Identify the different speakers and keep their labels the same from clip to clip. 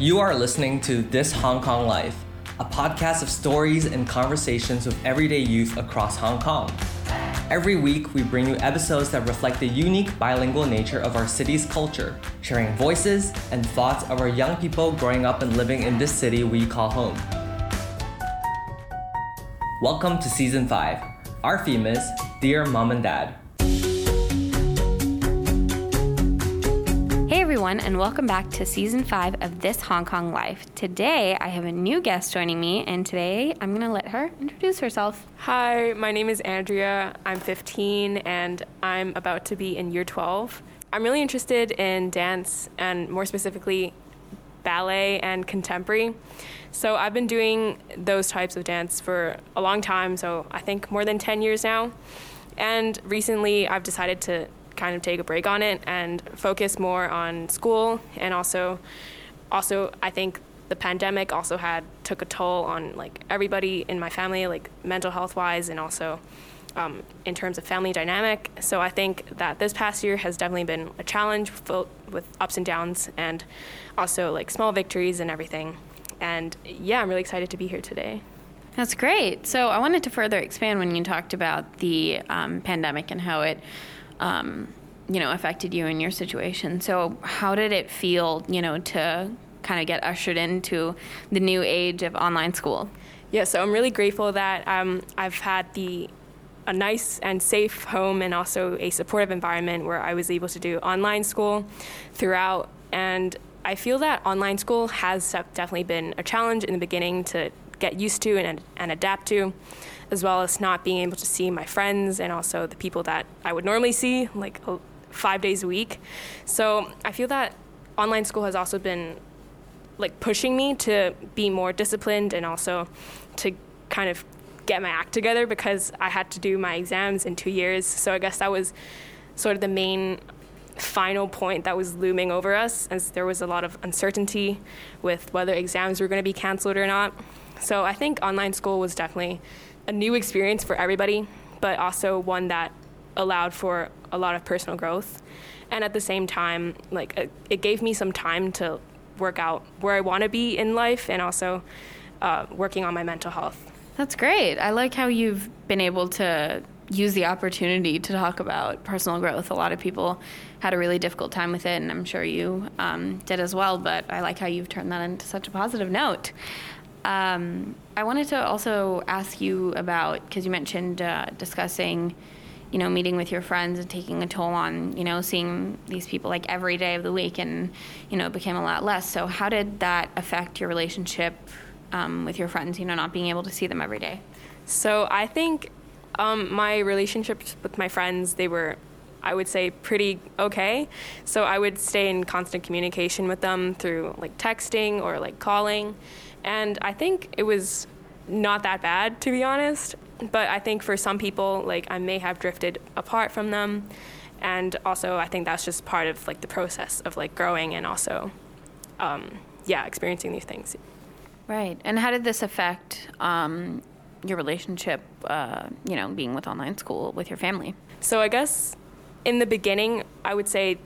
Speaker 1: You are listening to This Hong Kong Life, a podcast of stories and conversations with everyday youth across Hong Kong. Every week, we bring you episodes that reflect the unique bilingual nature of our city's culture, sharing voices and thoughts of our young people growing up and living in this city we call home. Welcome to Season 5. Our theme is Dear Mom and Dad.
Speaker 2: Everyone, and welcome back to season five of This Hong Kong Life. Today I have a new guest joining me, and today I'm gonna let her introduce herself.
Speaker 3: Hi, my name is Andrea. I'm 15 and I'm about to be in year 12. I'm really interested in dance and more specifically ballet and contemporary. So I've been doing those types of dance for a long time, so I think more than 10 years now. And recently I've decided to kind of take a break on it and focus more on school and also also I think the pandemic also had took a toll on like everybody in my family like mental health wise and also um, in terms of family dynamic. So i think that this past year has definitely been a challenge filled with ups and downs and also like small victories and everything. And yeah i'm really excited to be here today.
Speaker 2: That's great. So I wanted to further expand when you talked about the um, pandemic and how it, um, you know, affected you in your situation. So how did it feel, you know, to kind of get ushered into the new age of online school?
Speaker 3: Yeah, so I'm really grateful that um, I've had the a nice and safe home and also a supportive environment where I was able to do online school throughout. And I feel that online school has definitely been a challenge in the beginning to get used to and, and adapt to, as well as not being able to see my friends and also the people that I would normally see like five days a week. So I feel that online school has also been like pushing me to be more disciplined and also to kind of get my act together because I had to do my exams in two years. So I guess that was sort of the main final point that was looming over us as there was a lot of uncertainty with whether exams were going to be canceled or not. So I think online school was definitely a new experience for everybody, but also one that allowed for a lot of personal growth. And at the same time, like it gave me some time to work out where I want to be in life and also uh, working on my mental health.
Speaker 2: That's great. I like how you've been able to use the opportunity to talk about personal growth. A lot of people had a really difficult time with it, and I'm sure you um, did as well. But I like how you've turned that into such a positive note. Um, I wanted to also ask you about because you mentioned uh, discussing, you know, meeting with your friends and taking a toll on, you know, seeing these people like every day of the week, and you know, it became a lot less. So, how did that affect your relationship um, with your friends? You know, not being able to see them every day.
Speaker 3: So, I think um, my relationships with my friends they were I would say pretty okay. So I would stay in constant communication with them through like texting or like calling. And I think it was not that bad to be honest. But I think for some people, like I may have drifted apart from them. And also I think that's just part of like the process of like growing and also um, yeah, experiencing these things.
Speaker 2: Right. And how did this affect um, your relationship, uh, you know, being with online school with your family?
Speaker 3: So I guess in the beginning, I would say,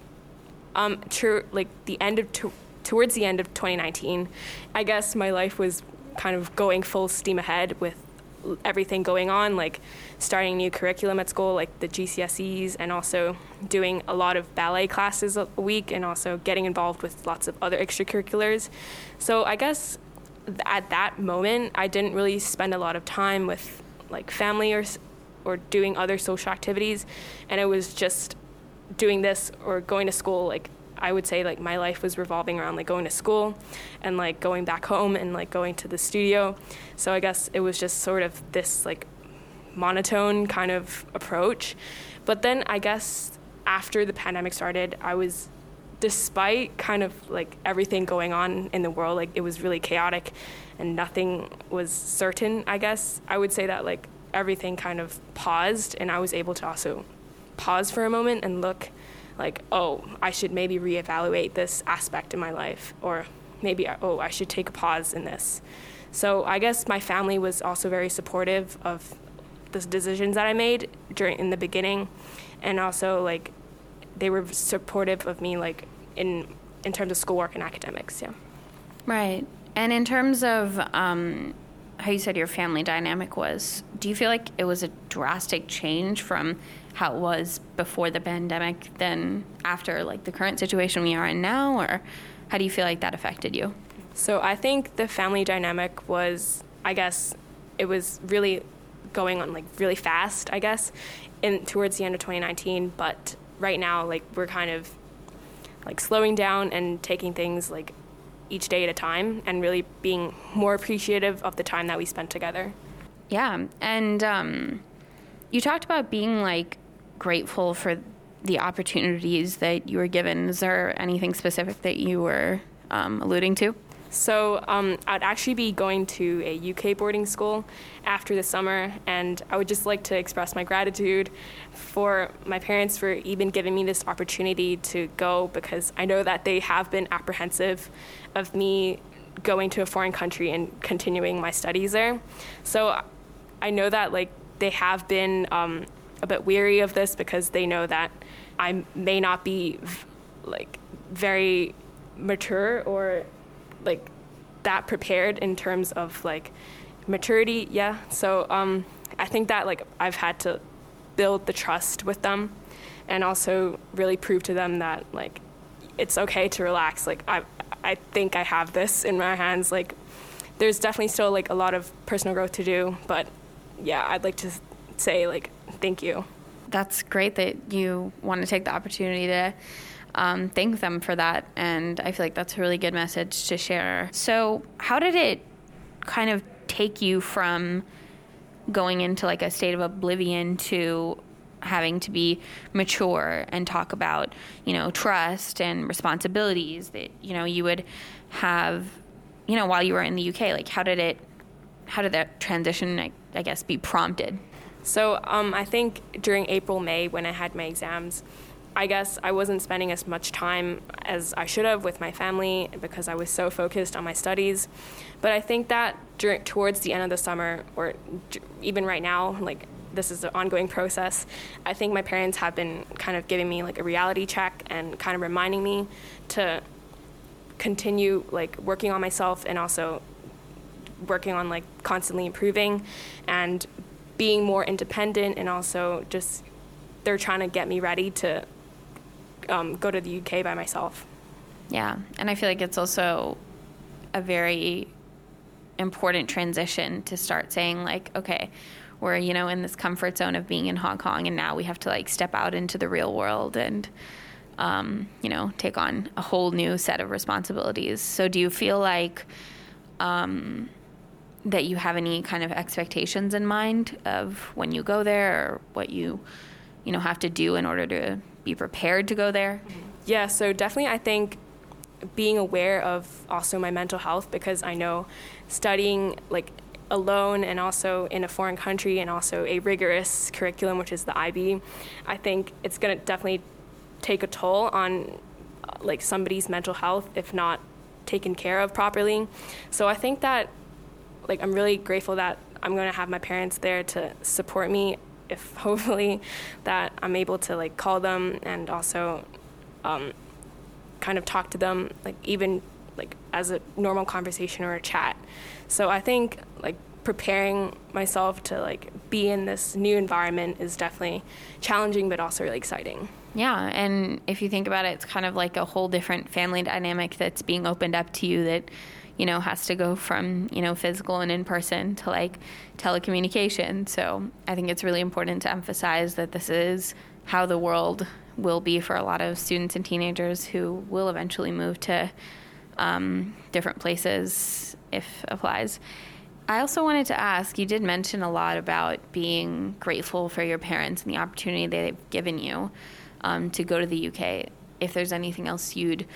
Speaker 3: um, true, like the end of towards the end of 2019, I guess my life was kind of going full steam ahead with everything going on, like starting new curriculum at school, like the GCSEs, and also doing a lot of ballet classes a week, and also getting involved with lots of other extracurriculars. So I guess at that moment, I didn't really spend a lot of time with like family or or doing other social activities, and it was just doing this or going to school. Like I would say, like my life was revolving around like going to school, and like going back home and like going to the studio. So I guess it was just sort of this like monotone kind of approach. But then I guess after the pandemic started, I was despite kind of like everything going on in the world, like it was really chaotic and nothing was certain, I guess. I would say that like everything kind of paused and I was able to also pause for a moment and look like, oh, I should maybe reevaluate this aspect in my life or maybe oh, I should take a pause in this. So I guess my family was also very supportive of the decisions that I made during in the beginning and also like they were supportive of me like in in terms of schoolwork and academics, yeah.
Speaker 2: Right. And in terms of um, how you said your family dynamic was, do you feel like it was a drastic change from how it was before the pandemic than after like the current situation we are in now or how do you feel like that affected you?
Speaker 3: So I think the family dynamic was, I guess, it was really going on like really fast, I guess, in towards the end of 2019. But right now, like we're kind of like slowing down and taking things like each day at a time and really being more appreciative of the time that we spent together.
Speaker 2: Yeah, and um, you talked about being like grateful for the opportunities that you were given. Is there anything specific that you were um, alluding to?
Speaker 3: So um, I'd actually be going to a UK boarding school after the summer, and I would just like to express my gratitude for my parents for even giving me this opportunity to go because I know that they have been apprehensive of me going to a foreign country and continuing my studies there. So I know that like they have been um, a bit weary of this because they know that I may not be like very mature or like that prepared in terms of like maturity yeah. So um, i think that like i've had to build the trust with them and also really prove to them that like it's okay to relax. Like i i think i have this in my hands. Like there's definitely still like a lot of personal growth to do but yeah i'd like to say like thank you.
Speaker 2: That's great that you want to take the opportunity to um, thank them for that. And I feel like that's a really good message to share. So, how did it kind of take you from going into like a state of oblivion to having to be mature and talk about, you know, trust and responsibilities that, you know, you would have, you know, while you were in the UK? Like, how did it, how did that transition, I, I guess, be prompted?
Speaker 3: So, um, I think during April, May, when I had my exams, I guess I wasn't spending as much time as I should have with my family because I was so focused on my studies. But I think that during, towards the end of the summer, or even right now, like this is an ongoing process, I think my parents have been kind of giving me like a reality check and kind of reminding me to continue like working on myself and also working on like constantly improving and being more independent and also just they're trying to get me ready to um, go to the UK by myself.
Speaker 2: Yeah, and I feel like it's also a very important transition to start saying like, okay, we're you know in this comfort zone of being in Hong Kong, and now we have to like step out into the real world and um, you know take on a whole new set of responsibilities. So, do you feel like um, that you have any kind of expectations in mind of when you go there, or what you you know have to do in order to be prepared to go there?
Speaker 3: Yeah, so definitely I think being aware of also my mental health because I know studying like alone and also in a foreign country and also a rigorous curriculum which is the IB, I think it's going to definitely take a toll on like somebody's mental health if not taken care of properly. So I think that like I'm really grateful that I'm going to have my parents there to support me if hopefully that I'm able to like call them and also um, kind of talk to them like even like as a normal conversation or a chat. So I think like preparing myself to like be in this new environment is definitely challenging but also really exciting.
Speaker 2: Yeah, and if you think about it, it's kind of like a whole different family dynamic that's being opened up to you that you know, has to go from, you know, physical and in person to like telecommunication. So I think it's really important to emphasize that this is how the world will be for a lot of students and teenagers who will eventually move to um, different places if applies. I also wanted to ask you did mention a lot about being grateful for your parents and the opportunity they've given you um, to go to the UK. If there's anything else you'd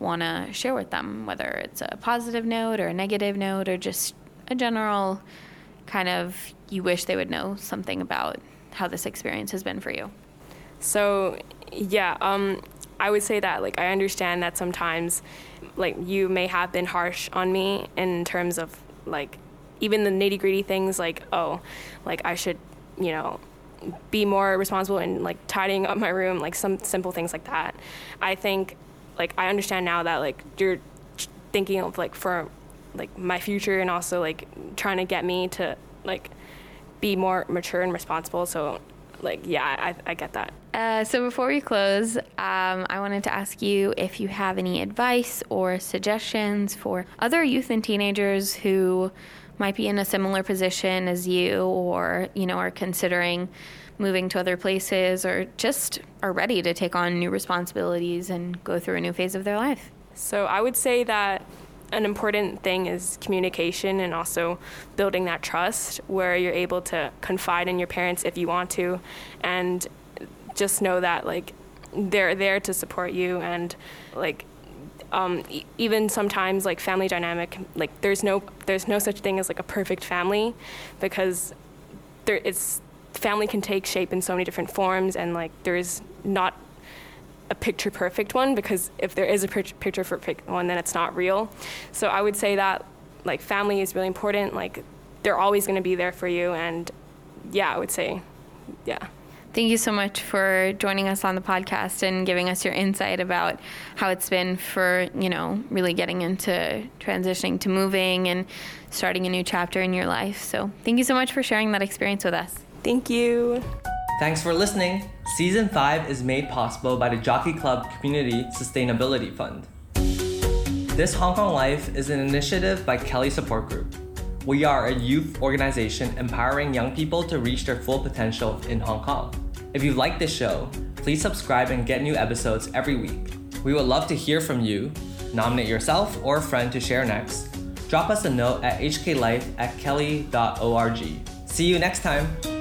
Speaker 2: want to share with them, whether it's a positive note or a negative note or just a general kind of you wish they would know something about how this experience has been for you?
Speaker 3: So, yeah, um, I would say that like I understand that sometimes like you may have been harsh on me in terms of like even the nitty gritty things like oh like I should you know be more responsible in like tidying up my room like some simple things like that. I think like I understand now that like you're thinking of like for like my future and also like trying to get me to like be more mature and responsible. So like yeah, I, I get that.
Speaker 2: Uh, so before we close, um, I wanted to ask you if you have any advice or suggestions for other youth and teenagers who might be in a similar position as you, or you know, are considering moving to other places, or just are ready to take on new responsibilities and go through a new phase of their life.
Speaker 3: So I would say that an important thing is communication and also building that trust where you're able to confide in your parents if you want to and just know that like they're there to support you and like um, e- even sometimes like family dynamic like there's no there's no such thing as like a perfect family because there it's family can take shape in so many different forms and like there's not a picture perfect one because if there is a picture perfect one then it's not real so i would say that like family is really important like they're always going to be there for you and yeah i would say yeah
Speaker 2: Thank you so much for joining us on the podcast and giving us your insight about how it's been for, you know, really getting into transitioning to moving and starting a new chapter in your life. So, thank you so much for sharing that experience with us.
Speaker 3: Thank you.
Speaker 1: Thanks for listening. Season 5 is made possible by the Jockey Club Community Sustainability Fund. This Hong Kong Life is an initiative by KELY Support Group. We are a youth organization empowering young people to reach their full potential in Hong Kong. If you like this show, please subscribe and get new episodes every week. We would love to hear from you. Nominate yourself or a friend to share next. Drop us a note at hklife at kely.org. See you next time.